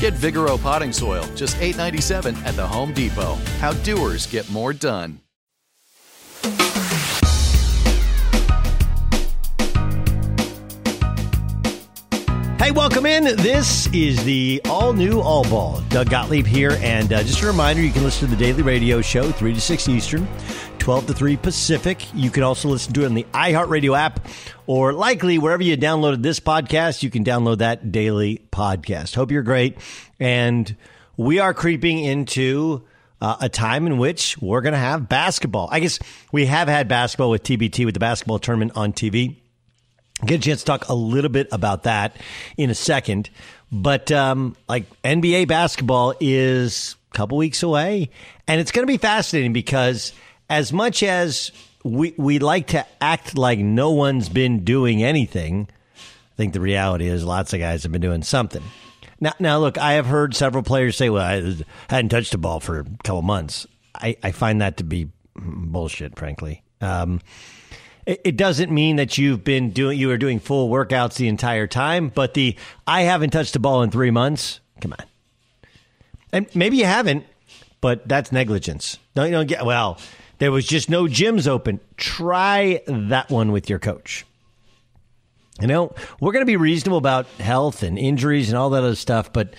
Get Vigoro potting soil, just $8.97 at the Home Depot. How doers get more done. Hey, welcome in. This is the all new All Ball. Doug Gottlieb here. And uh, just a reminder you can listen to the daily radio show, 3 to 6 Eastern, 12 to 3 Pacific. You can also listen to it on the iHeartRadio app, or likely wherever you downloaded this podcast, you can download that daily podcast. Hope you're great. And we are creeping into uh, a time in which we're going to have basketball. I guess we have had basketball with TBT, with the basketball tournament on TV. Get a chance to talk a little bit about that in a second. But um, like NBA basketball is a couple weeks away, and it's going to be fascinating because as much as we we like to act like no one's been doing anything, I think the reality is lots of guys have been doing something. Now, now look, I have heard several players say, "Well, I hadn't touched a ball for a couple months." I, I find that to be bullshit, frankly. Um, it, doesn't mean that you've been doing you are doing full workouts the entire time, but the I haven't touched a ball in three months. Come on, and maybe you haven't, but that's negligence. No, you don't get well. There was just no gyms open. Try that one with your coach. You know, we're going to be reasonable about health and injuries and all that other stuff, but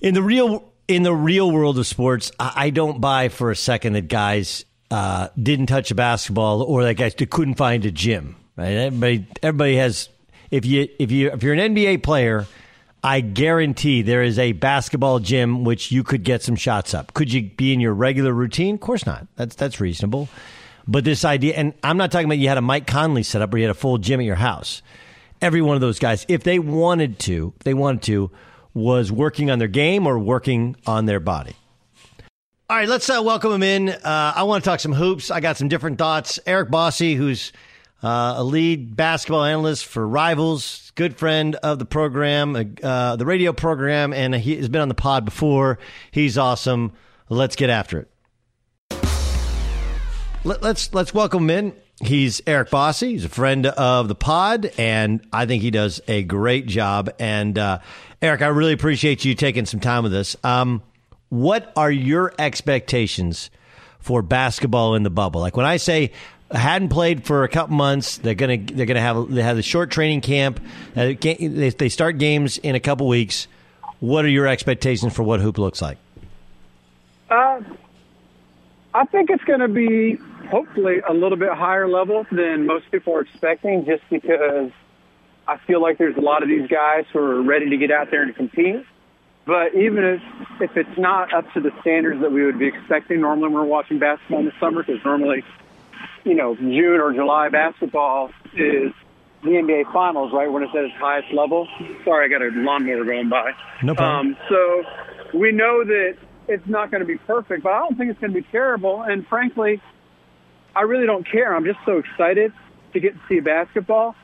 in the real in the real world of sports, I, don't buy for a second that guys uh, didn't touch a basketball or that guys couldn't find a gym. Right? Everybody, everybody has. If you if you if you're an NBA player, I guarantee there is a basketball gym which you could get some shots up. Could you be in your regular routine? Of course not. That's that's reasonable. But this idea, and I'm not talking about you had a Mike Conley set up where you had a full gym at your house. Every one of those guys, if they wanted to, they wanted to, was working on their game or working on their body. All right, let's uh, welcome him in. Uh, I want to talk some hoops. I got some different thoughts. Eric Bossi, who's uh, a lead basketball analyst for Rivals, good friend of the program, uh, the radio program, and he has been on the pod before. He's awesome. Let's get after it. Let, let's let's welcome him in. He's Eric Bossi. He's a friend of the pod, and I think he does a great job. And uh, Eric, I really appreciate you taking some time with us. Um, what are your expectations for basketball in the bubble? Like when I say hadn't played for a couple months, they're gonna they're gonna have they have a short training camp. Uh, they, they start games in a couple weeks. What are your expectations for what hoop looks like? Uh, I think it's going to be hopefully a little bit higher level than most people are expecting, just because I feel like there's a lot of these guys who are ready to get out there and compete. But even if if it's not up to the standards that we would be expecting normally when we're watching basketball in the summer, because normally, you know, June or July basketball is the NBA Finals, right, when it's at its highest level. Sorry, I got a lawnmower going by. No problem. Um, so we know that it's not going to be perfect, but I don't think it's going to be terrible. And frankly, I really don't care. I'm just so excited to get to see basketball.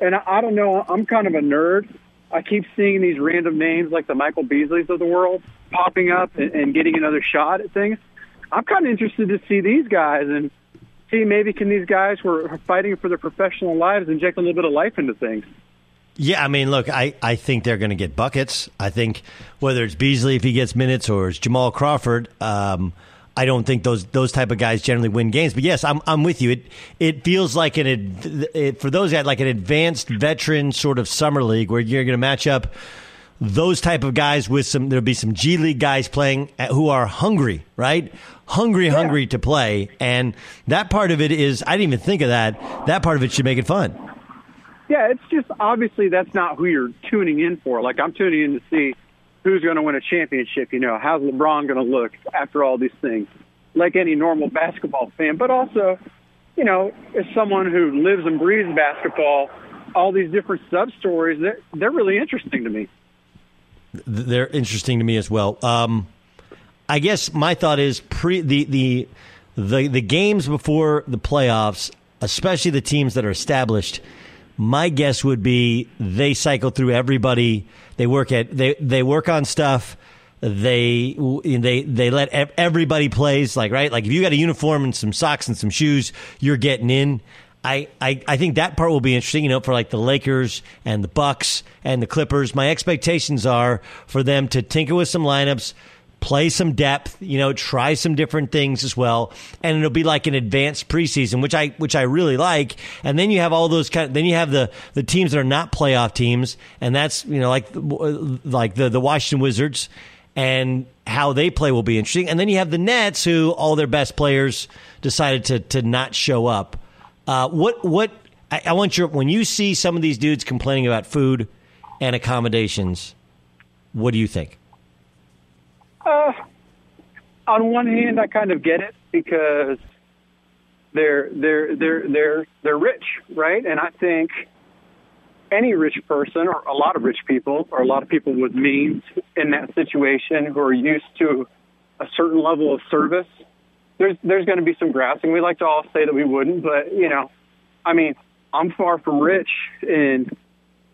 And I, I don't know, I'm kind of a nerd. I keep seeing these random names like the Michael Beasleys of the world popping up and, and getting another shot at things. I'm kind of interested to see these guys and see maybe can these guys who are fighting for their professional lives inject a little bit of life into things. Yeah, I mean, look, I, I think they're going to get buckets. I think whether it's Beasley if he gets minutes or it's Jamal Crawford, um, I don't think those those type of guys generally win games. But yes, I'm I'm with you. It it feels like an it, for those guys like an advanced veteran sort of summer league where you're going to match up those type of guys with some there'll be some G League guys playing who are hungry, right? Hungry, yeah. hungry to play, and that part of it is I didn't even think of that. That part of it should make it fun. Yeah, it's just obviously that's not who you're tuning in for. Like I'm tuning in to see who's going to win a championship. You know, how's LeBron going to look after all these things? Like any normal basketball fan, but also, you know, as someone who lives and breathes basketball, all these different sub stories they're, they're really interesting to me. They're interesting to me as well. Um, I guess my thought is pre the the the the games before the playoffs, especially the teams that are established my guess would be they cycle through everybody. They work at they they work on stuff. They they they let everybody plays like right. Like if you got a uniform and some socks and some shoes, you're getting in. I, I, I think that part will be interesting, you know, for like the Lakers and the Bucks and the Clippers. My expectations are for them to tinker with some lineups, play some depth, you know, try some different things as well, and it'll be like an advanced preseason, which I which I really like. And then you have all those kind. Of, then you have the the teams that are not playoff teams, and that's you know like like the the Washington Wizards and how they play will be interesting. And then you have the Nets, who all their best players decided to to not show up. Uh, what what I, I want your when you see some of these dudes complaining about food and accommodations, what do you think? Uh, on one hand, I kind of get it because they're they're they're they're they're rich, right? And I think any rich person, or a lot of rich people, or a lot of people with means in that situation who are used to a certain level of service, there's there's going to be some grousing. We like to all say that we wouldn't, but you know, I mean, I'm far from rich, and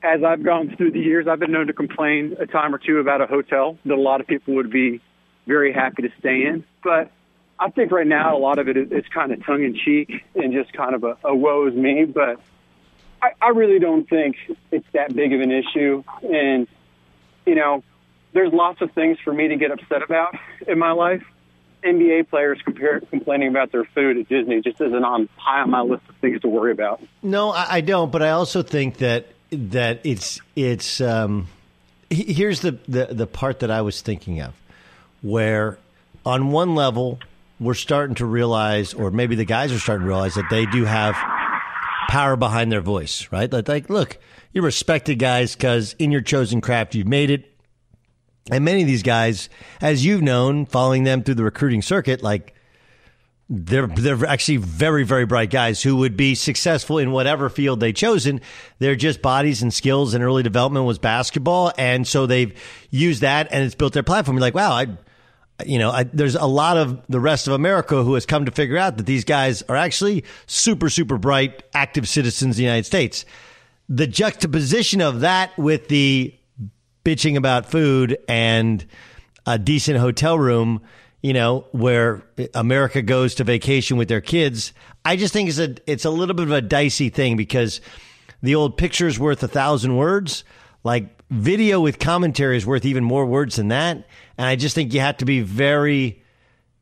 as I've gone through the years, I've been known to complain a time or two about a hotel that a lot of people would be very happy to stay in. But I think right now a lot of it is, is kind of tongue in cheek and just kind of a, a woe is me. But I, I really don't think it's that big of an issue. And, you know, there's lots of things for me to get upset about in my life. NBA players compare, complaining about their food at Disney just isn't on high on my list of things to worry about. No, I, I don't. But I also think that that it's it's um, here's the, the the part that I was thinking of, where on one level we're starting to realize, or maybe the guys are starting to realize that they do have power behind their voice, right? Like, like look, you're respected guys because in your chosen craft you've made it. And many of these guys, as you've known, following them through the recruiting circuit, like they're they're actually very very bright guys who would be successful in whatever field they chosen. They're just bodies and skills and early development was basketball, and so they've used that and it's built their platform. You're like, wow, I, you know, I, there's a lot of the rest of America who has come to figure out that these guys are actually super super bright, active citizens of the United States. The juxtaposition of that with the bitching about food and a decent hotel room you know, where America goes to vacation with their kids. I just think it's a it's a little bit of a dicey thing because the old picture is worth a thousand words. Like video with commentary is worth even more words than that. And I just think you have to be very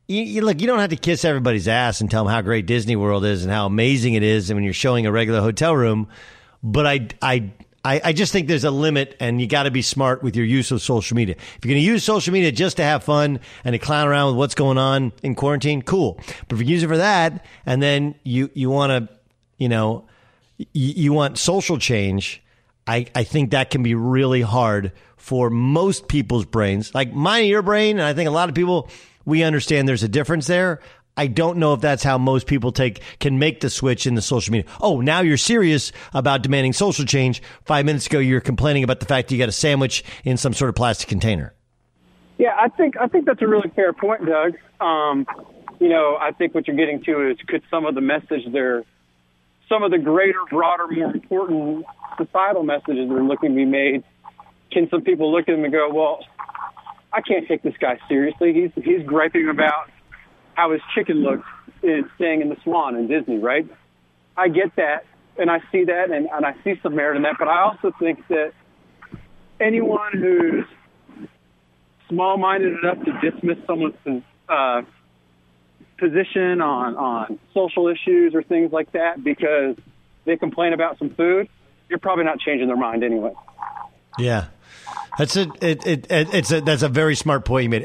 you, you, look, you don't have to kiss everybody's ass and tell them how great Disney World is and how amazing it is and when you're showing a regular hotel room. But I, I, I, I just think there's a limit, and you got to be smart with your use of social media. If you're going to use social media just to have fun and to clown around with what's going on in quarantine, cool. But if you use it for that, and then you you want to, you know, you, you want social change, I, I think that can be really hard for most people's brains. Like my your brain, and I think a lot of people, we understand there's a difference there. I don't know if that's how most people take can make the switch in the social media. Oh, now you're serious about demanding social change. Five minutes ago, you were complaining about the fact that you got a sandwich in some sort of plastic container. Yeah, I think I think that's a really fair point, Doug. Um, you know, I think what you're getting to is could some of the message there, some of the greater, broader, more important societal messages that are looking to be made, can some people look at them and go, well, I can't take this guy seriously. He's he's griping about how his chicken looks in staying in the Swan in Disney, right? I get that, and I see that, and, and I see some merit in that. But I also think that anyone who's small-minded enough to dismiss someone's uh, position on on social issues or things like that because they complain about some food, you're probably not changing their mind anyway. Yeah, that's a it, it, it it's a that's a very smart point you made.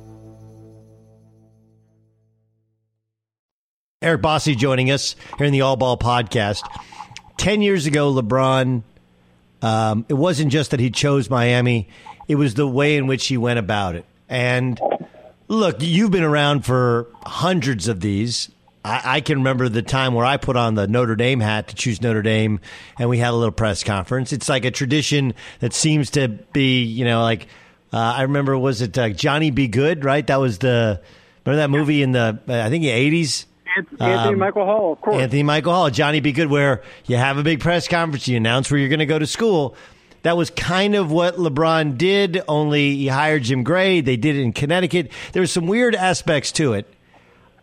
Eric Bossi joining us here in the All Ball podcast. Ten years ago, LeBron, um, it wasn't just that he chose Miami, it was the way in which he went about it. And look, you've been around for hundreds of these. I, I can remember the time where I put on the Notre Dame hat to choose Notre Dame, and we had a little press conference. It's like a tradition that seems to be, you know, like uh, I remember, was it uh, Johnny Be Good, right? That was the, remember that movie in the, I think, the 80s? Anthony Um, Michael Hall, of course. Anthony Michael Hall, Johnny Be Good, where you have a big press conference, you announce where you're going to go to school. That was kind of what LeBron did, only he hired Jim Gray. They did it in Connecticut. There were some weird aspects to it.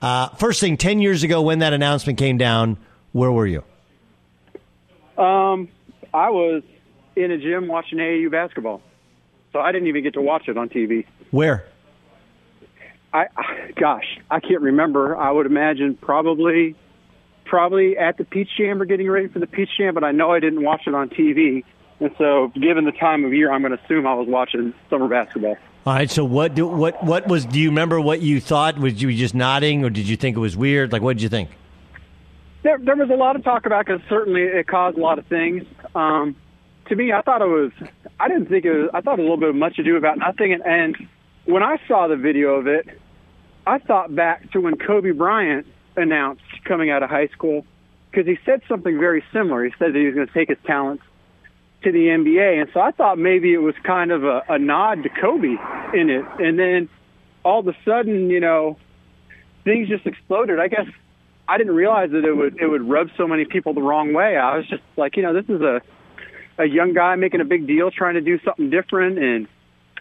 Uh, first thing, 10 years ago when that announcement came down, where were you? Um, I was in a gym watching AAU basketball, so I didn't even get to watch it on TV. Where? I, gosh, I can't remember. I would imagine probably, probably at the Peach Jam or getting ready for the Peach Jam, but I know I didn't watch it on TV. And so, given the time of year, I'm going to assume I was watching summer basketball. All right. So what? Do, what? What was? Do you remember what you thought? Was you just nodding, or did you think it was weird? Like, what did you think? There, there was a lot of talk about because certainly it caused a lot of things. Um, to me, I thought it was. I didn't think it was. I thought a little bit of much ado about nothing. And, and when I saw the video of it, I thought back to when Kobe Bryant announced coming out of high school because he said something very similar. He said that he was going to take his talents to the NBA, and so I thought maybe it was kind of a, a nod to Kobe in it. And then all of a sudden, you know, things just exploded. I guess I didn't realize that it would it would rub so many people the wrong way. I was just like, you know, this is a a young guy making a big deal, trying to do something different, and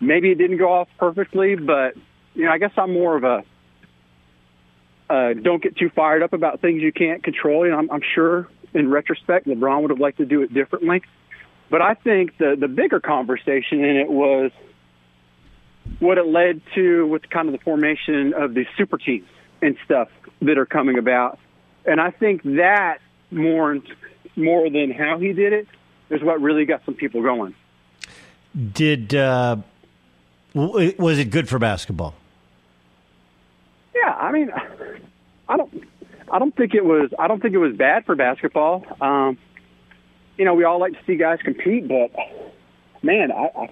maybe it didn't go off perfectly, but you know, I guess I'm more of a uh, don't get too fired up about things you can't control. You know, I'm, I'm sure in retrospect, LeBron would have liked to do it differently, but I think the the bigger conversation in it was what it led to with kind of the formation of these super teams and stuff that are coming about. And I think that more more than how he did it is what really got some people going. Did uh, was it good for basketball? Yeah, I mean, I don't, I don't think it was. I don't think it was bad for basketball. Um, you know, we all like to see guys compete, but man, I, I,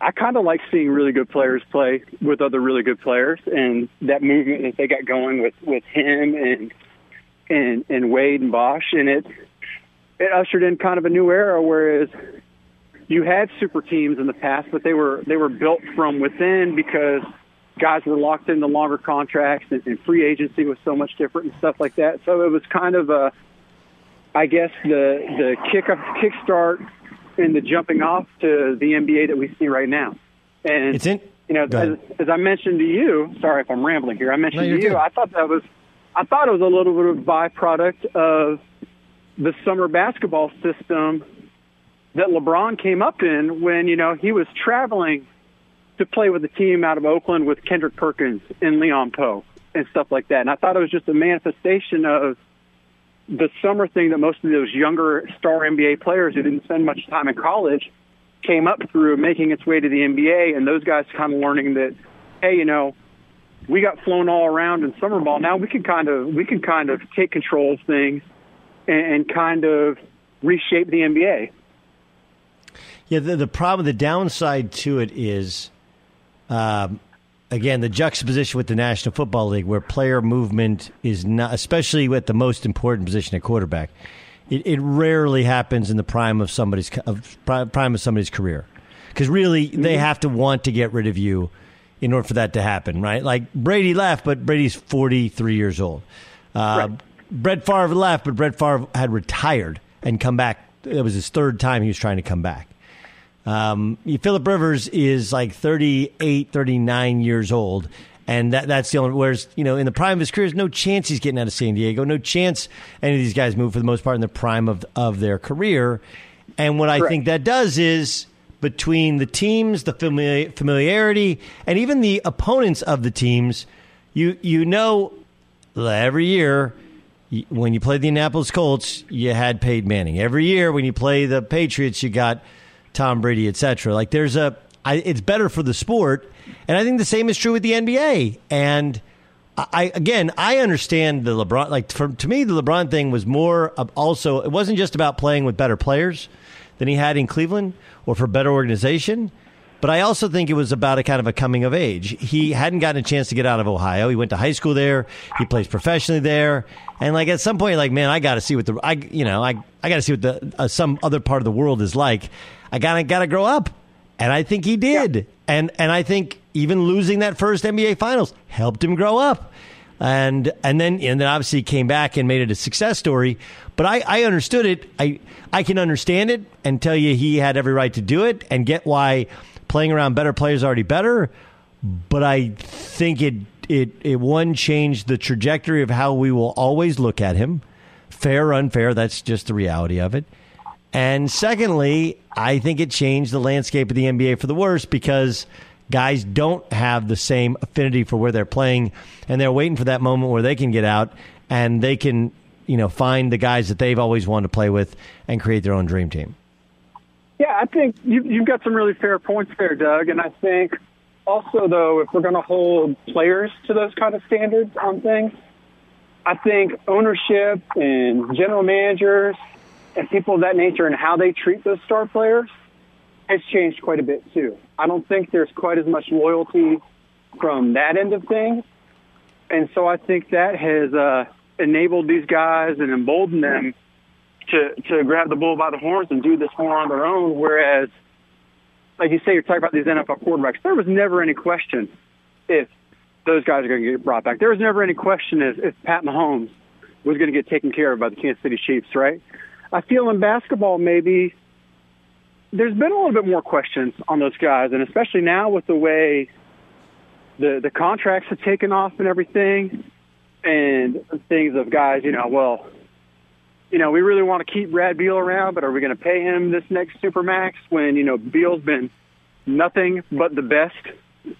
I kind of like seeing really good players play with other really good players, and that movement that they got going with with him and and and Wade and Bosh, and it it ushered in kind of a new era. Whereas you had super teams in the past, but they were they were built from within because guys were locked into longer contracts and, and free agency was so much different and stuff like that. So it was kind of a, I guess the the kick up kickstart and the jumping off to the NBA that we see right now. And it's in, you know, as, as, I mentioned to you, sorry if I'm rambling here. I mentioned no, to you, good. I thought that was, I thought it was a little bit of a byproduct of the summer basketball system that LeBron came up in when, you know, he was traveling to play with a team out of Oakland with Kendrick Perkins and Leon Powe and stuff like that. And I thought it was just a manifestation of the summer thing that most of those younger star NBA players who didn't spend much time in college came up through making its way to the NBA and those guys kind of learning that, hey, you know, we got flown all around in summer ball. Now we can kind of we can kind of take control of things and, and kind of reshape the NBA. Yeah, the, the problem, the downside to it is, um, again, the juxtaposition with the National Football League, where player movement is not, especially with the most important position at quarterback, it, it rarely happens in the prime of somebody's of prime of somebody's career, because really mm-hmm. they have to want to get rid of you in order for that to happen, right? Like Brady left, but Brady's forty three years old. Uh, right. Brett Favre left, but Brett Favre had retired and come back. It was his third time he was trying to come back. Um, Philip Rivers is like 38, 39 years old. And that, that's the only, whereas, you know, in the prime of his career, there's no chance he's getting out of San Diego. No chance any of these guys move for the most part in the prime of, of their career. And what I think that does is between the teams, the familiarity, and even the opponents of the teams, you, you know, every year when you play the Indianapolis Colts, you had Peyton Manning. Every year when you play the Patriots, you got Tom Brady, etc. Like there's a, I, it's better for the sport, and I think the same is true with the NBA. And I again, I understand the LeBron. Like for, to me, the LeBron thing was more also. It wasn't just about playing with better players than he had in Cleveland or for better organization. But I also think it was about a kind of a coming of age. He hadn't gotten a chance to get out of Ohio. He went to high school there. He plays professionally there. And like at some point, like man, I got to see what the I you know I I got to see what the uh, some other part of the world is like. I gotta gotta grow up, and I think he did. Yeah. And and I think even losing that first NBA Finals helped him grow up. And and then and then obviously came back and made it a success story. But I, I understood it. I I can understand it and tell you he had every right to do it and get why playing around better players already better. But I think it it it one changed the trajectory of how we will always look at him. Fair or unfair, that's just the reality of it. And secondly, I think it changed the landscape of the NBA for the worse because guys don't have the same affinity for where they're playing and they're waiting for that moment where they can get out and they can, you know, find the guys that they've always wanted to play with and create their own dream team. Yeah, I think you, you've got some really fair points there, Doug. And I think also, though, if we're going to hold players to those kind of standards on things, I think ownership and general managers and people of that nature and how they treat those star players has changed quite a bit too. I don't think there's quite as much loyalty from that end of things. And so I think that has uh, enabled these guys and emboldened them to to grab the bull by the horns and do this more on their own. Whereas, like you say, you're talking about these NFL quarterbacks. There was never any question if those guys are going to get brought back. There was never any question as if Pat Mahomes was going to get taken care of by the Kansas City Chiefs, right? I feel in basketball maybe there's been a little bit more questions on those guys, and especially now with the way the the contracts have taken off and everything, and things of guys, you know, well, you know, we really want to keep Brad Beal around, but are we going to pay him this next supermax when you know Beal's been nothing but the best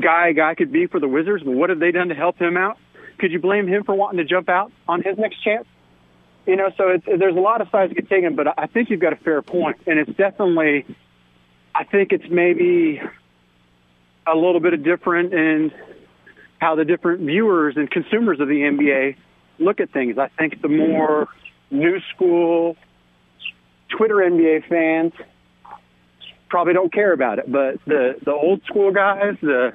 guy guy could be for the Wizards? What have they done to help him out? Could you blame him for wanting to jump out on his next chance? You know, so it's, there's a lot of sides to get taken, but I think you've got a fair point, and it's definitely, I think it's maybe a little bit of different in how the different viewers and consumers of the NBA look at things. I think the more new school Twitter NBA fans probably don't care about it, but the the old school guys, the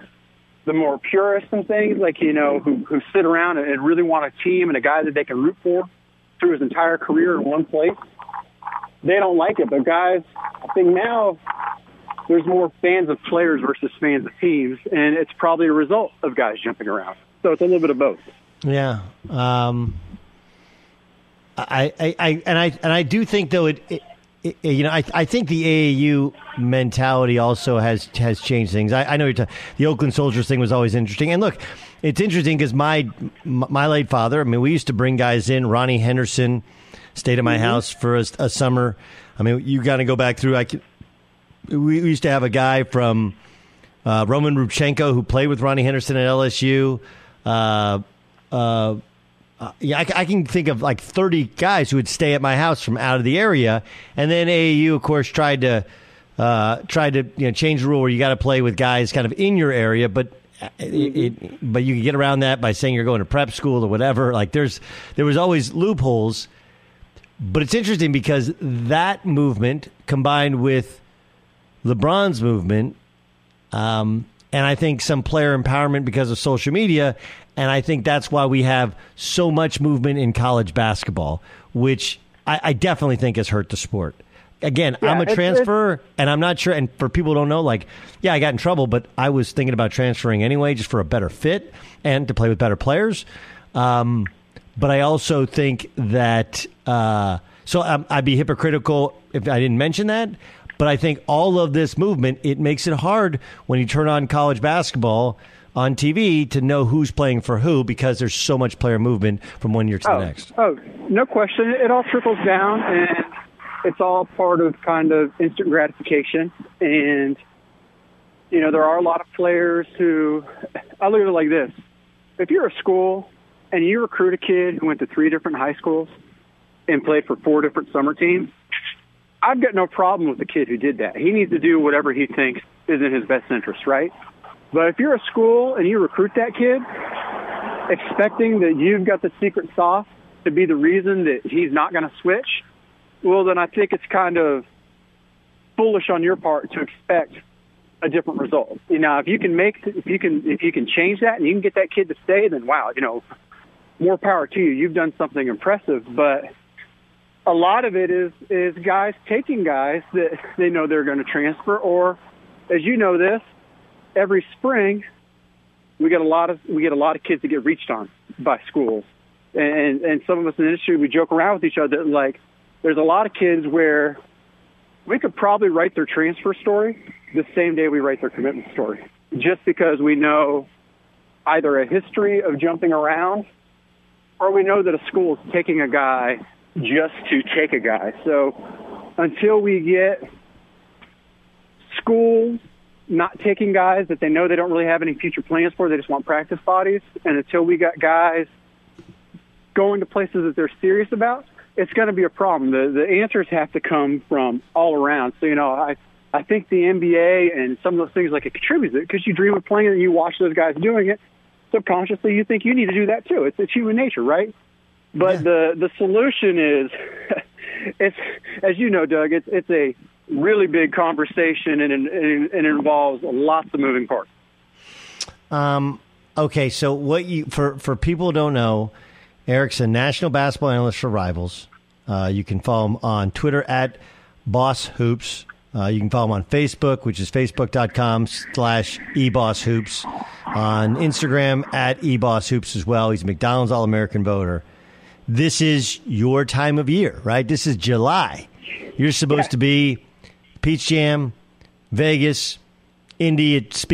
the more purists and things like you know who who sit around and really want a team and a guy that they can root for through his entire career in one place. They don't like it, but guys, I think now there's more fans of players versus fans of teams, and it's probably a result of guys jumping around. So it's a little bit of both. Yeah. Um, I, I, I, and I, and I do think though it, it, it you know, I, I think the AAU mentality also has has changed things. I, I know t- the Oakland Soldiers thing was always interesting, and look, it's interesting because my my late father. I mean, we used to bring guys in. Ronnie Henderson stayed at my mm-hmm. house for a, a, summer. I mean, you got to go back through. I could, we used to have a guy from uh, Roman Rubchenko who played with Ronnie Henderson at LSU. Uh, uh, uh, yeah, I, I, can think of like 30 guys who would stay at my house from out of the area. And then AAU, of course, tried to uh, tried to you know change the rule where you got to play with guys kind of in your area, but it, it, but you can get around that by saying you're going to prep school or whatever. Like there's there was always loopholes, but it's interesting because that movement combined with LeBron's movement, um, and I think some player empowerment because of social media, and I think that's why we have so much movement in college basketball, which I, I definitely think has hurt the sport again, yeah, I'm a transfer, and I'm not sure. And for people who don't know, like, yeah, I got in trouble, but I was thinking about transferring anyway, just for a better fit and to play with better players. Um, but I also think that uh, so um, I'd be hypocritical if I didn't mention that. But I think all of this movement it makes it hard when you turn on college basketball on TV to know who's playing for who because there's so much player movement from one year to oh, the next. Oh, no question. It all trickles down, and it's all part of kind of instant gratification. And, you know, there are a lot of players who, I look at it like this. If you're a school and you recruit a kid who went to three different high schools and played for four different summer teams, I've got no problem with the kid who did that. He needs to do whatever he thinks is in his best interest, right? But if you're a school and you recruit that kid, expecting that you've got the secret sauce to be the reason that he's not going to switch, well, then I think it's kind of foolish on your part to expect a different result. You know, if you can make, if you can, if you can change that and you can get that kid to stay, then wow, you know, more power to you. You've done something impressive, but a lot of it is is guys taking guys that they know they're going to transfer, or as you know this, every spring we get a lot of we get a lot of kids that get reached on by schools, and and some of us in the industry we joke around with each other like there's a lot of kids where we could probably write their transfer story the same day we write their commitment story, just because we know either a history of jumping around or we know that a school is taking a guy just to take a guy. So until we get schools not taking guys that they know they don't really have any future plans for, they just want practice bodies, and until we got guys going to places that they're serious about, it's going to be a problem. The the answers have to come from all around. So you know, I I think the NBA and some of those things like it contributes it because you dream of playing and you watch those guys doing it. Subconsciously, you think you need to do that too. It's it's human nature, right? But yeah. the the solution is, it's as you know, Doug. It's it's a really big conversation and, and, and it involves lots of moving parts. Um. Okay, so what you for for people who don't know, Eric's a national basketball analyst for Rivals. Uh, you can follow him on Twitter at Boss Hoops. Uh, you can follow him on Facebook, which is facebook.com slash ebosshoops. On Instagram, at ebosshoops as well. He's a McDonald's All American voter. This is your time of year, right? This is July. You're supposed yeah. to be Peach Jam, Vegas, Indy at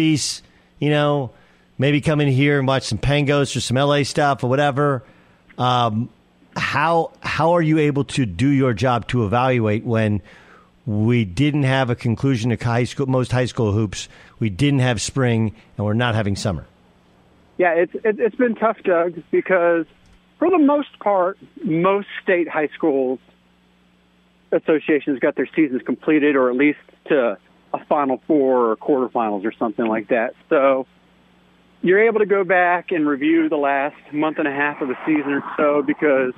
you know, maybe come in here and watch some Pangos or some LA stuff or whatever. Um, how how are you able to do your job to evaluate when we didn't have a conclusion to high school, most high school hoops. We didn't have spring, and we're not having summer. Yeah, it's it, it's been tough, Doug, because for the most part, most state high schools associations got their seasons completed, or at least to a Final Four or quarterfinals or something like that. So you're able to go back and review the last month and a half of the season or so because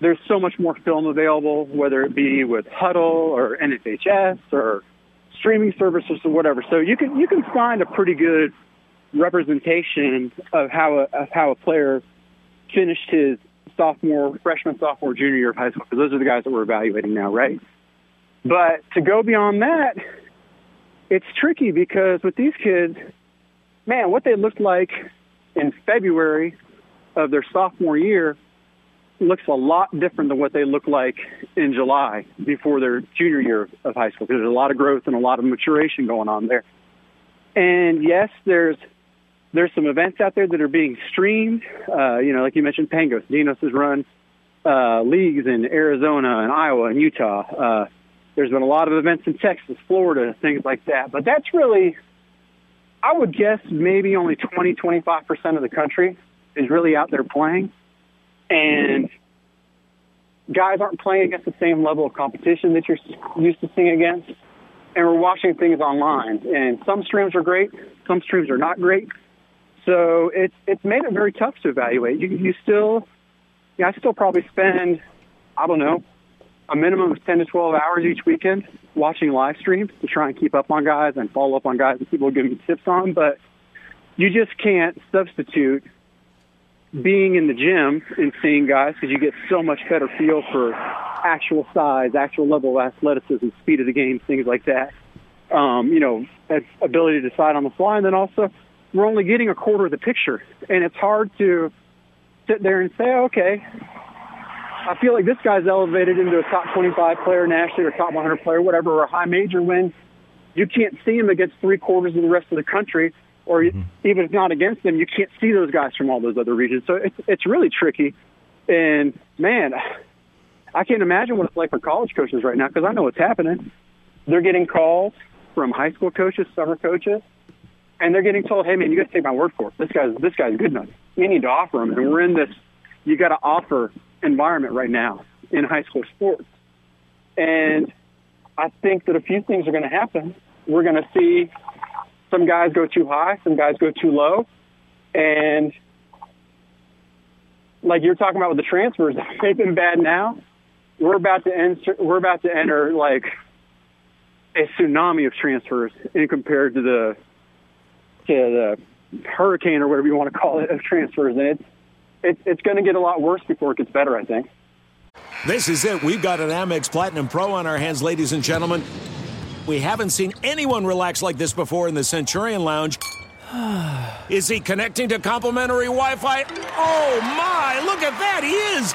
there's so much more film available, whether it be with Hudl or NFHS or streaming services or whatever. So you can you can find a pretty good representation of how a, of how a player finished his sophomore, freshman, sophomore, junior year of high school because those are the guys that we're evaluating now, right? But to go beyond that, it's tricky because with these kids, man, what they looked like in February of their sophomore year looks a lot different than what they look like in July before their junior year of high school because there's a lot of growth and a lot of maturation going on there. And yes, there's there's some events out there that are being streamed. Uh, you know, like you mentioned, Pangos. Dinos has run uh, leagues in Arizona and Iowa and Utah. Uh, there's been a lot of events in Texas, Florida, things like that. But that's really, I would guess, maybe only 20, 25% of the country is really out there playing and guys aren't playing against the same level of competition that you're used to seeing against. And we're watching things online, and some streams are great, some streams are not great. So it's it's made it very tough to evaluate. You you still, yeah, I still probably spend, I don't know, a minimum of ten to twelve hours each weekend watching live streams to try and keep up on guys and follow up on guys that people give me tips on. But you just can't substitute being in the gym and seeing guys because you get so much better feel for actual size, actual level of athleticism, speed of the game, things like that. Um, you know, ability to decide on the fly, and then also we're only getting a quarter of the picture, and it's hard to sit there and say, okay, I feel like this guy's elevated into a top 25 player nationally or top 100 player, whatever, or a high major when you can't see him against three quarters of the rest of the country or mm-hmm. even if not against them, you can't see those guys from all those other regions. So it's it's really tricky. And man, I can't imagine what it's like for college coaches right now because I know what's happening. They're getting calls from high school coaches, summer coaches, and they're getting told, "Hey, man, you got to take my word for it. This guy's this guy's good enough. You need to offer him." And we're in this you got to offer environment right now in high school sports. And I think that a few things are going to happen. We're going to see some guys go too high, some guys go too low, and like you're talking about with the transfers, they've been bad now. We're about to enter. We're about to enter like a tsunami of transfers in compared to the the hurricane or whatever you want to call it of transfers, and it's it's it's going to get a lot worse before it gets better. I think. This is it. We've got an Amex Platinum Pro on our hands, ladies and gentlemen. We haven't seen anyone relax like this before in the Centurion Lounge. is he connecting to complimentary Wi Fi? Oh my, look at that, he is!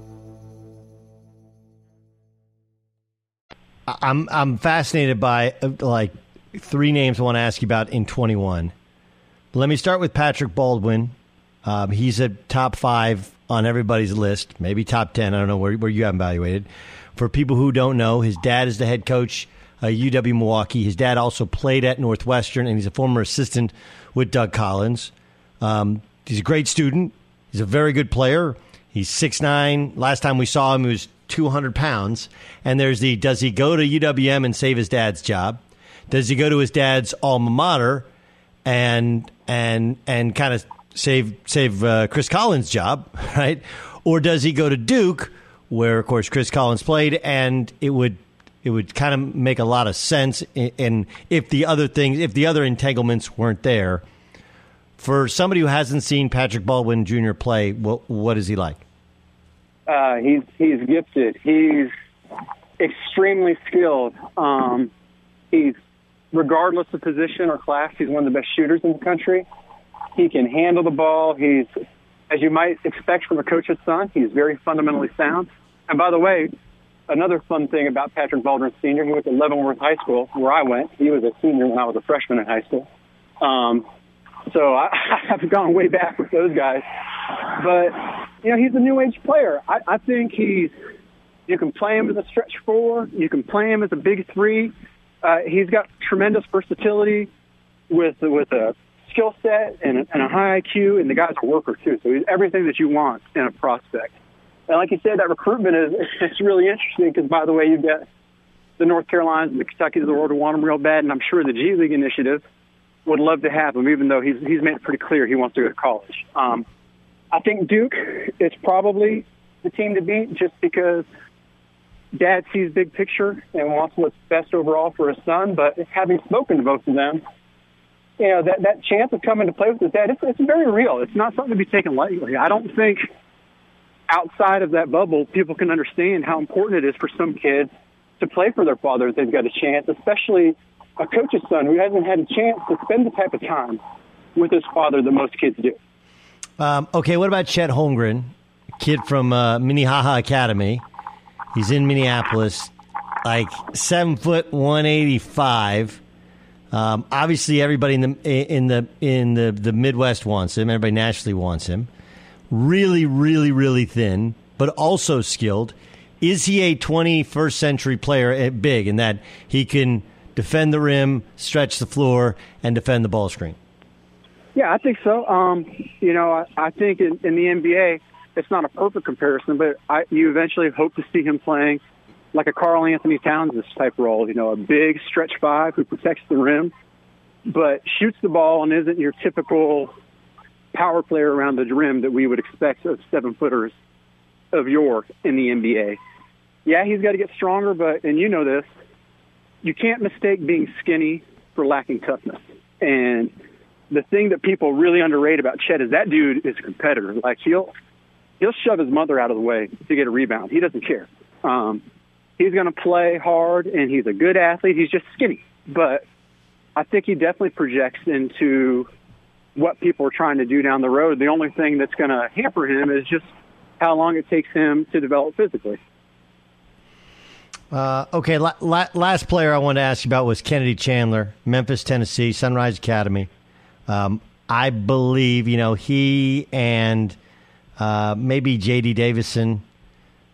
I'm I'm fascinated by uh, like three names I want to ask you about in 21. Let me start with Patrick Baldwin. Um, he's a top five on everybody's list, maybe top ten. I don't know where where you have evaluated. For people who don't know, his dad is the head coach uh, UW Milwaukee. His dad also played at Northwestern, and he's a former assistant with Doug Collins. Um, he's a great student. He's a very good player. He's six nine. Last time we saw him, he was 200 pounds. And there's the does he go to UWM and save his dad's job? Does he go to his dad's alma mater and and and kind of save save uh, Chris Collins' job, right? Or does he go to Duke, where of course Chris Collins played, and it would it would kind of make a lot of sense. And if the other things, if the other entanglements weren't there, for somebody who hasn't seen Patrick Baldwin Jr. play, what what is he like? Uh, he's he's gifted. He's extremely skilled. Um, he's regardless of position or class, he's one of the best shooters in the country. He can handle the ball. He's, as you might expect from a coach's son, he's very fundamentally sound. And by the way, another fun thing about Patrick Baldwin Sr., he went to Leavenworth High School, where I went. He was a senior when I was a freshman in high school. Um, so I, I've gone way back with those guys. But, you know, he's a new age player. I, I think he's, you can play him as a stretch four, you can play him as a big three. Uh, he's got tremendous versatility with with a skill set and a, and a high IQ, and the guy's a worker too. So he's everything that you want in a prospect. And like you said, that recruitment is it's really interesting because by the way, you've got the North Carolinas and the Kentuckys of the world who want him real bad, and I'm sure the G League initiative would love to have him, even though he's he's made it pretty clear he wants to go to college. Um, I think Duke is probably the team to beat just because dad sees big picture and wants what's best overall for his son. But having spoken to both of them, you know that that chance of coming to play with his dad, it's, it's very real. It's not something to be taken lightly. I don't think outside of that bubble, people can understand how important it is for some kids to play for their father if they've got a chance, especially a coach's son who hasn't had a chance to spend the type of time with his father that most kids do. Um, okay, what about Chet Holmgren, kid from uh, Minnehaha Academy? He's in Minneapolis, like seven foot one eighty five. Um, obviously, everybody in the in the in the the Midwest wants him. Everybody nationally wants him. Really, really, really thin, but also skilled. Is he a 21st century player at big in that he can defend the rim, stretch the floor, and defend the ball screen? Yeah, I think so. Um, you know, I, I think in, in the NBA, it's not a perfect comparison, but I, you eventually hope to see him playing like a Karl-Anthony Towns type role. You know, a big stretch five who protects the rim, but shoots the ball and isn't your typical power player around the rim that we would expect of seven footers of yore in the NBA. Yeah, he's got to get stronger, but and you know this, you can't mistake being skinny for lacking toughness. And the thing that people really underrate about Chet is that dude is a competitor. Like he'll he'll shove his mother out of the way to get a rebound. He doesn't care. Um, he's going to play hard, and he's a good athlete. He's just skinny, but I think he definitely projects into what people are trying to do down the road. The only thing that's going to hamper him is just how long it takes him to develop physically. Uh, okay, la- la- last player I wanted to ask you about was Kennedy Chandler, Memphis, Tennessee, Sunrise Academy. Um, I believe you know he and uh, maybe J.D. Davison,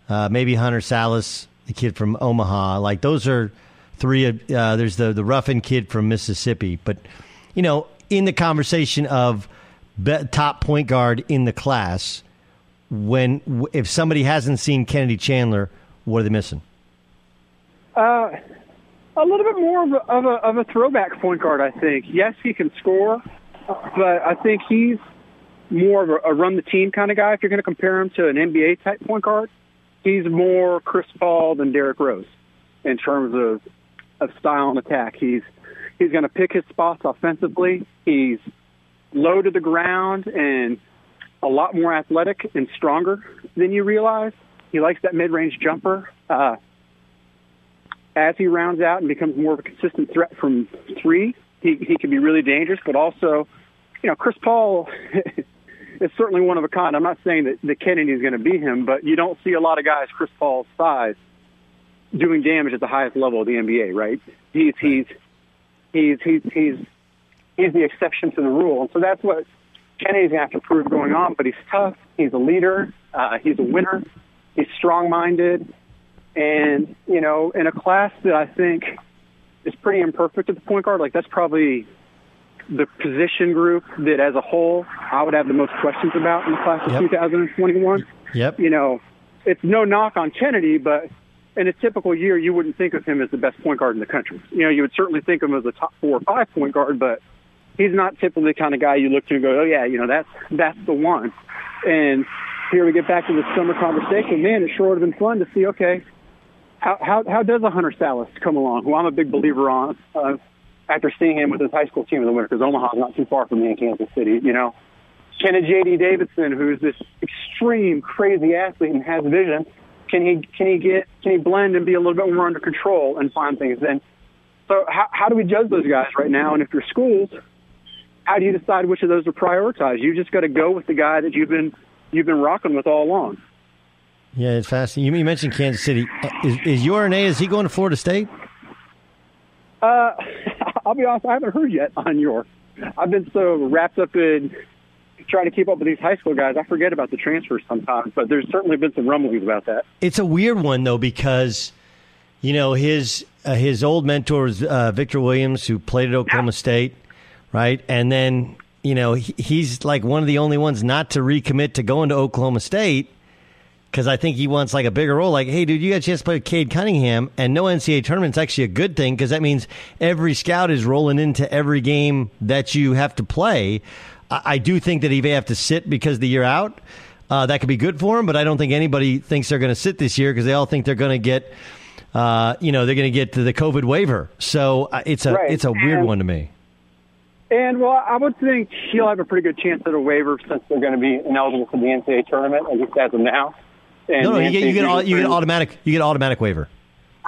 uh, maybe Hunter Sallis, the kid from Omaha. Like those are three. Uh, there's the the Ruffin kid from Mississippi, but you know, in the conversation of top point guard in the class, when if somebody hasn't seen Kennedy Chandler, what are they missing? Uh, a little bit more of a, of a of a throwback point guard, I think. Yes, he can score, but I think he's more of a, a run the team kind of guy. If you're going to compare him to an NBA type point guard, he's more Chris Paul than Derrick Rose in terms of of style and attack. He's he's going to pick his spots offensively. He's low to the ground and a lot more athletic and stronger than you realize. He likes that mid-range jumper. Uh, as he rounds out and becomes more of a consistent threat from three, he, he can be really dangerous. But also, you know, Chris Paul is certainly one of a kind. I'm not saying that, that Kennedy is going to be him, but you don't see a lot of guys Chris Paul's size doing damage at the highest level of the NBA, right? He's he's he's he's he's he's the exception to the rule, and so that's what Kennedy's going to have to prove going on. But he's tough. He's a leader. Uh, he's a winner. He's strong-minded, and you know, in a class that I think is pretty imperfect at the point guard, like that's probably the position group that, as a whole, I would have the most questions about in the class of Yep. 2021. Yep. You know, it's no knock on Kennedy, but in a typical year, you wouldn't think of him as the best point guard in the country. You know, you would certainly think of him as a top four or five point guard, but he's not typically the kind of guy you look to and go, oh yeah, you know, that's that's the one. And here we get back to the summer conversation. Man, it sure would have been fun to see. Okay, how how does a Hunter Sallis come along? Who I'm a big believer on. Uh, after seeing him with his high school team in the winter, because Omaha's not too far from me in Kansas City, you know. Can a J.D. Davison, who's this extreme, crazy athlete and has vision, can he can he get can he blend and be a little bit more under control and find things? And so, how how do we judge those guys right now? And if you're schools, how do you decide which of those to prioritize? You just got to go with the guy that you've been you've been rocking with all along. Yeah, it's fascinating. You, you mentioned Kansas City. Is, is Yor Is he going to Florida State? Uh, I'll be honest, I haven't heard yet on Yor. I've been so wrapped up in trying to keep up with these high school guys, I forget about the transfers sometimes. But there's certainly been some rumblings about that. It's a weird one though because you know his uh, his old mentor is uh, Victor Williams, who played at Oklahoma State, right? And then you know he, he's like one of the only ones not to recommit to going to Oklahoma State because I think he wants like a bigger role. Like, hey, dude, you got a chance to play with Cade Cunningham, and no NCAA tournament's actually a good thing because that means every scout is rolling into every game that you have to play. I, I do think that he may have to sit because the year out. Uh, that could be good for him, but I don't think anybody thinks they're going to sit this year because they all think they're going to get, uh, you know, they're going to get to the COVID waiver. So uh, it's a Right. it's a weird And- one to me. And well, I would think he'll have a pretty good chance at a waiver since they're going to be ineligible for the NCAA tournament, at least as of now. And no, no, you get you get au- you get automatic you get automatic waiver.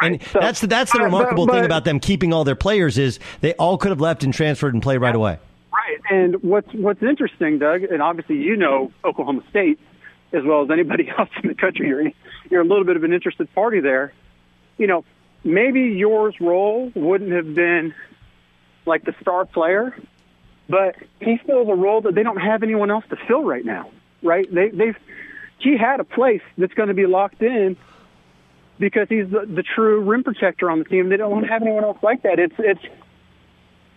And so- that's the, that's the Uh, but- remarkable thing about them keeping all their players is they all could have left and transferred and played right away. Right. And what's what's interesting, Doug, and obviously you know Oklahoma State as well as anybody else in the country. You're you're a little bit of an interested party there. You know, maybe Yor's role wouldn't have been like the star player, but he fills a role that they don't have anyone else to fill right now. Right? They they've he had a place that's going to be locked in because he's the, the true rim protector on the team. They don't want to have anyone else like that. It's it's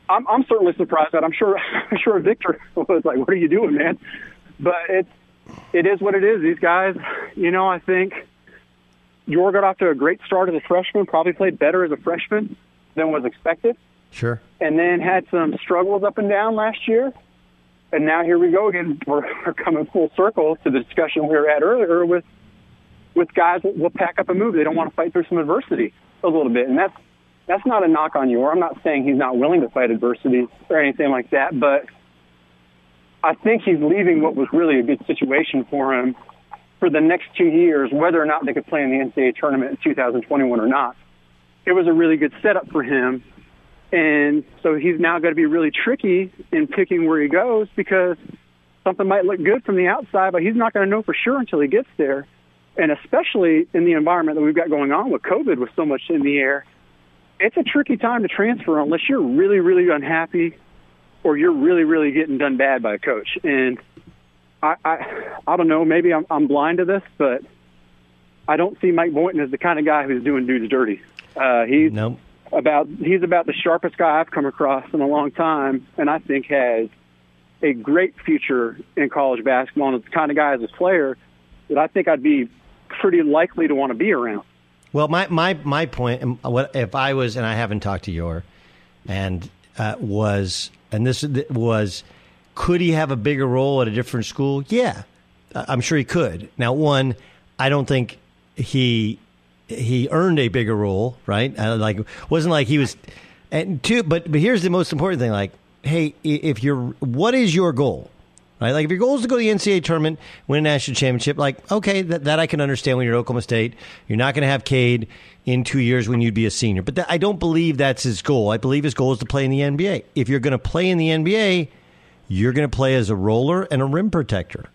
I'm, I'm certainly surprised that I'm sure I'm sure Victor was like, "What are you doing, man?" But it's it is what it is. These guys, you know, I think Yor got off to a great start as a freshman. Probably played better as a freshman than was expected, Sure. and then had some struggles up and down last year. And now here we go again. We're, we're coming full circle to the discussion we were at earlier with with guys that will pack up and move. They don't want to fight through some adversity a little bit, and that's that's not a knock on you. I'm not saying he's not willing to fight adversity or anything like that, but I think he's leaving what was really a good situation for him for the next two years, whether or not they could play in the NCAA tournament in 2021 or not. It was a really good setup for him. And so he's now got to be really tricky in picking where he goes because something might look good from the outside, but he's not going to know for sure until he gets there. And especially in the environment that we've got going on with COVID with so much in the air, it's a tricky time to transfer unless you're really, really unhappy or you're really, really getting done bad by a coach. And I, I, I don't know, maybe I'm, I'm blind to this, but I don't see Mike Boynton as the kind of guy who's doing dudes dirty. Uh, he's nope. About he's about the sharpest guy I've come across in a long time, and I think has a great future in college basketball. And the kind of guy as a player that I think I'd be pretty likely to want to be around. Well, my my my point, what if I was, and I haven't talked to Yor, and uh, was, and this was, could he have a bigger role at a different school? Yeah, I'm sure he could. Now, one, I don't think he he earned a bigger role, right? Uh, like wasn't like he was, and two, but but here's the most important thing, like, hey, if you're, what is your goal? Right? Like if your goal is to go to the NCAA tournament, win a national championship, like okay, that, that I can understand when you're at Oklahoma State. You're not going to have Cade in two years when you'd be a senior, but I don't believe that's his goal. I believe his goal is to play in the NBA. If you're going to play in the NBA, you're going to play as a roller and a rim protector.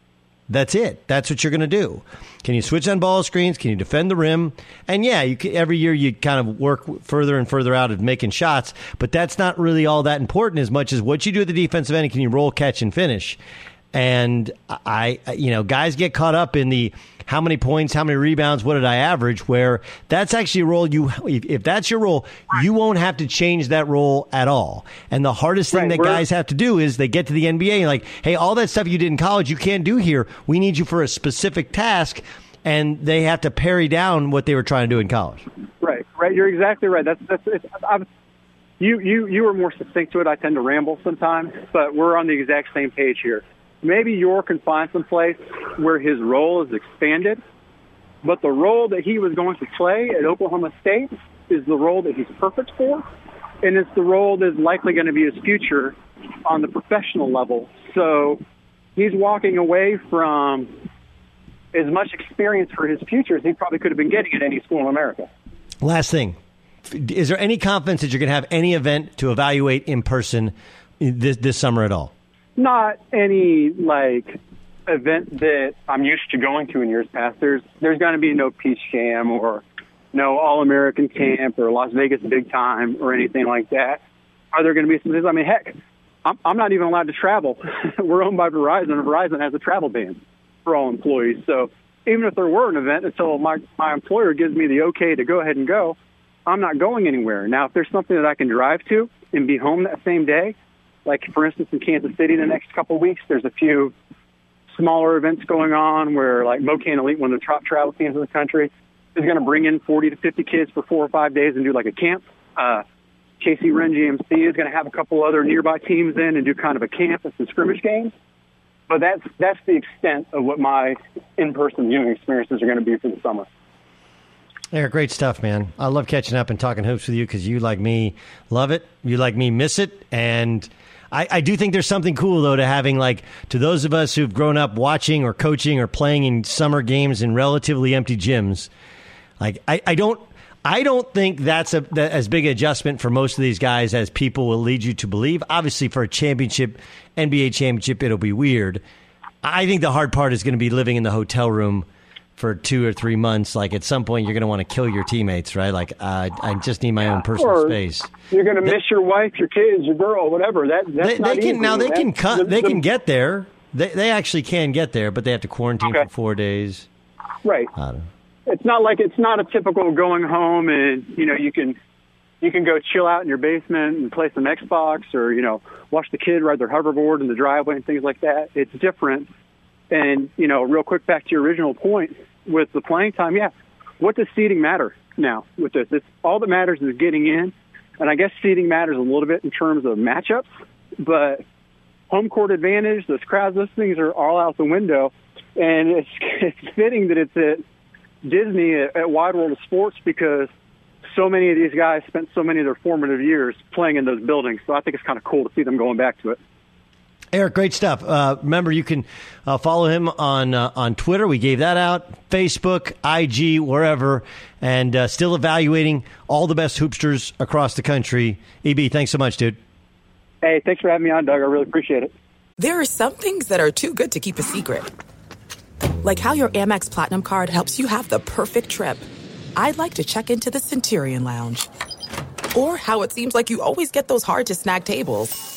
That's it. That's what you're going to do. Can you switch on ball screens? Can you defend the rim? And yeah, can, every year you kind of work further and further out of making shots, but that's not really all that important as much as what you do at the defensive end. Can you roll, catch, and finish? And I, you know, guys get caught up in the how many points, how many rebounds, what did I average? Where that's actually a role you, if, if that's your role, you won't have to change that role at all. And the hardest thing right, that guys have to do is they get to the NBA and like, hey, all that stuff you did in college, you can't do here. We need you for a specific task. And they have to parry down what they were trying to do in college. Right, right. You're exactly right. That's that's. It's, I'm, you you you were more succinct to it. I tend to ramble sometimes, but we're on the exact same page here maybe Yor can find some place where his role is expanded. But the role that he was going to play at Oklahoma State is the role that he's perfect for, and it's the role that's likely going to be his future on the professional level. So he's walking away from as much experience for his future as he probably could have been getting at any school in America. Last thing. Is there any confidence that you're going to have any event to evaluate in person this, this summer at all? Not any like event that I'm used to going to in years past. There's there's going to be no Peach Jam or no All American Camp or Las Vegas Big Time or anything like that. Are there going to be some? I mean, heck, I'm, I'm not even allowed to travel. We're owned by Verizon, and Verizon has a travel ban for all employees. So even if there were an event, until my my employer gives me the okay to go ahead and go, I'm not going anywhere. Now, if there's something that I can drive to and be home that same day, like for instance in Kansas City the next couple of weeks, there's a few smaller events going on where like MoKan Elite, one of the top travel teams in the country, is going to bring in 40 to 50 kids for four or five days and do like a camp. Uh, KC Run GMC is going to have a couple other nearby teams in and do kind of a camp and some scrimmage games. But that's that's the extent of what my in-person viewing experiences are going to be for the summer. Eric, great stuff, man. I love catching up and talking hoops with you because you, like me, love it. You, like me, miss it. And I, I, do think there's something cool though to having like to those of us who've grown up watching or coaching or playing in summer games in relatively empty gyms. Like I, I don't I don't think that's a that as big adjustment for most of these guys as people will lead you to believe. Obviously, for a championship, NBA championship, it'll be weird. I think the hard part is going to be living in the hotel room for two or three months, like at some point you're going to want to kill your teammates, right? Like uh, I just need my own personal or space. You're going to miss your wife, your kids, your girl, whatever. That that's they, they can easy. now they that's, can cut. The, they the, can get there. They they actually can get there, but they have to quarantine okay. for four days. Right. It's not like it's not a typical going home and you know you can you can go chill out in your basement and play some Xbox or you know watch the kid ride their hoverboard in the driveway and things like that. It's different. And you know, real quick back to your original point with the playing time, yeah. What does seeding matter now with this? It's all that matters is getting in, and I guess seeding matters a little bit in terms of matchups, but home court advantage, those crowds, those things are all out the window, and it's it's fitting that it's at Disney at, at Wide World of Sports because so many of these guys spent so many of their formative years playing in those buildings. So I think it's kind of cool to see them going back to it. Eric, great stuff. Uh, remember, you can uh, follow him on uh, on Twitter. We gave that out. Facebook, IG, wherever, and uh, still evaluating all the best hoopsters across the country. EB, thanks so much, dude. Hey, thanks for having me on, Doug. I really appreciate it. There are some things that are too good to keep a secret, like how your Amex Platinum card helps you have the perfect trip. I'd like to check into the Centurion Lounge, or how it seems like you always get those hard to snag tables.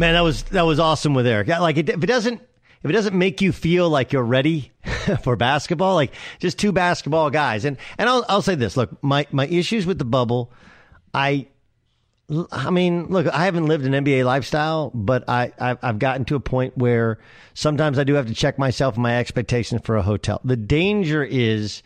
Man, that was that was awesome with Eric. Like, it, if it doesn't if it doesn't make you feel like you're ready for basketball, like just two basketball guys, and and I'll I'll say this: look, my my issues with the bubble, I. I mean, look, I haven't lived an NBA lifestyle, but I, I've, I've gotten to a point where sometimes I do have to check myself and my expectations for a hotel. The danger is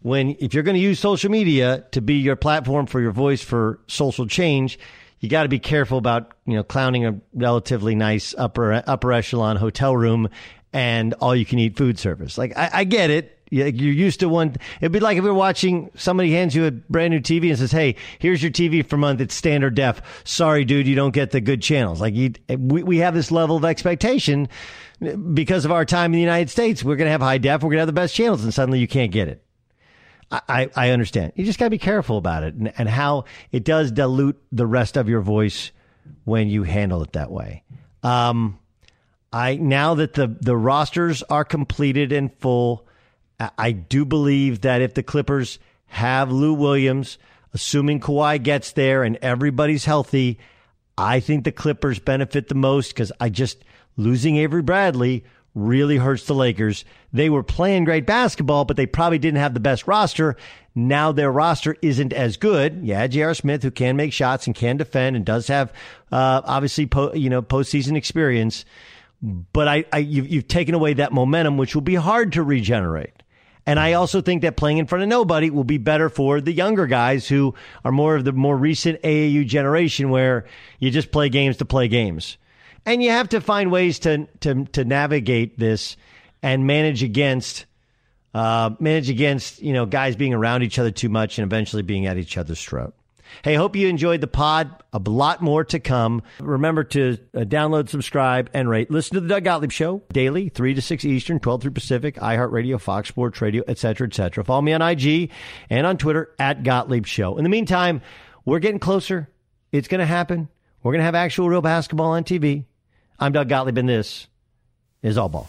when, if you're going to use social media to be your platform for your voice for social change, you got to be careful about you know clowning a relatively nice upper upper echelon hotel room and all you can eat food service. Like I, I get it. You're used to one. It'd be like if you're watching somebody hands you a brand new TV and says, "Hey, here's your TV for a month. It's standard def. Sorry, dude, you don't get the good channels." Like you, we we have this level of expectation because of our time in the United States. We're to have high def. We're to have the best channels, and suddenly you can't get it. I, I understand. You just got to be careful about it and, and how it does dilute the rest of your voice when you handle it that way. Um, I now that the the rosters are completed and full, I do believe that if the Clippers have Lou Williams, assuming Kawhi gets there and everybody's healthy, I think the Clippers benefit the most because I just losing Avery Bradley really hurts the Lakers. They were playing great basketball, but they probably didn't have the best roster. Now their roster isn't as good. Yeah, J.R. Smith, who can make shots and can defend and does have, uh, obviously, po- you know, postseason experience. But I, I you've, you've taken away that momentum, which will be hard to regenerate. And I also think that playing in front of nobody will be better for the younger guys who are more of the more recent AAU generation where you just play games to play games and you have to find ways to to to navigate this and manage against uh, manage against you know guys being around each other too much and eventually being at each other's throat. Hey, hope you enjoyed the pod. A lot more to come. Remember to uh, download, subscribe, and rate. Listen to the Doug Gottlieb Show daily, 3 to 6 Eastern, 12 through Pacific, iHeartRadio, Fox Sports Radio, etc., etc. Follow me on IG and on Twitter at Gottlieb Show. In the meantime, we're getting closer It's going to happen. We're going to have actual real basketball on TV. I'm Doug Gottlieb, and this is All Ball.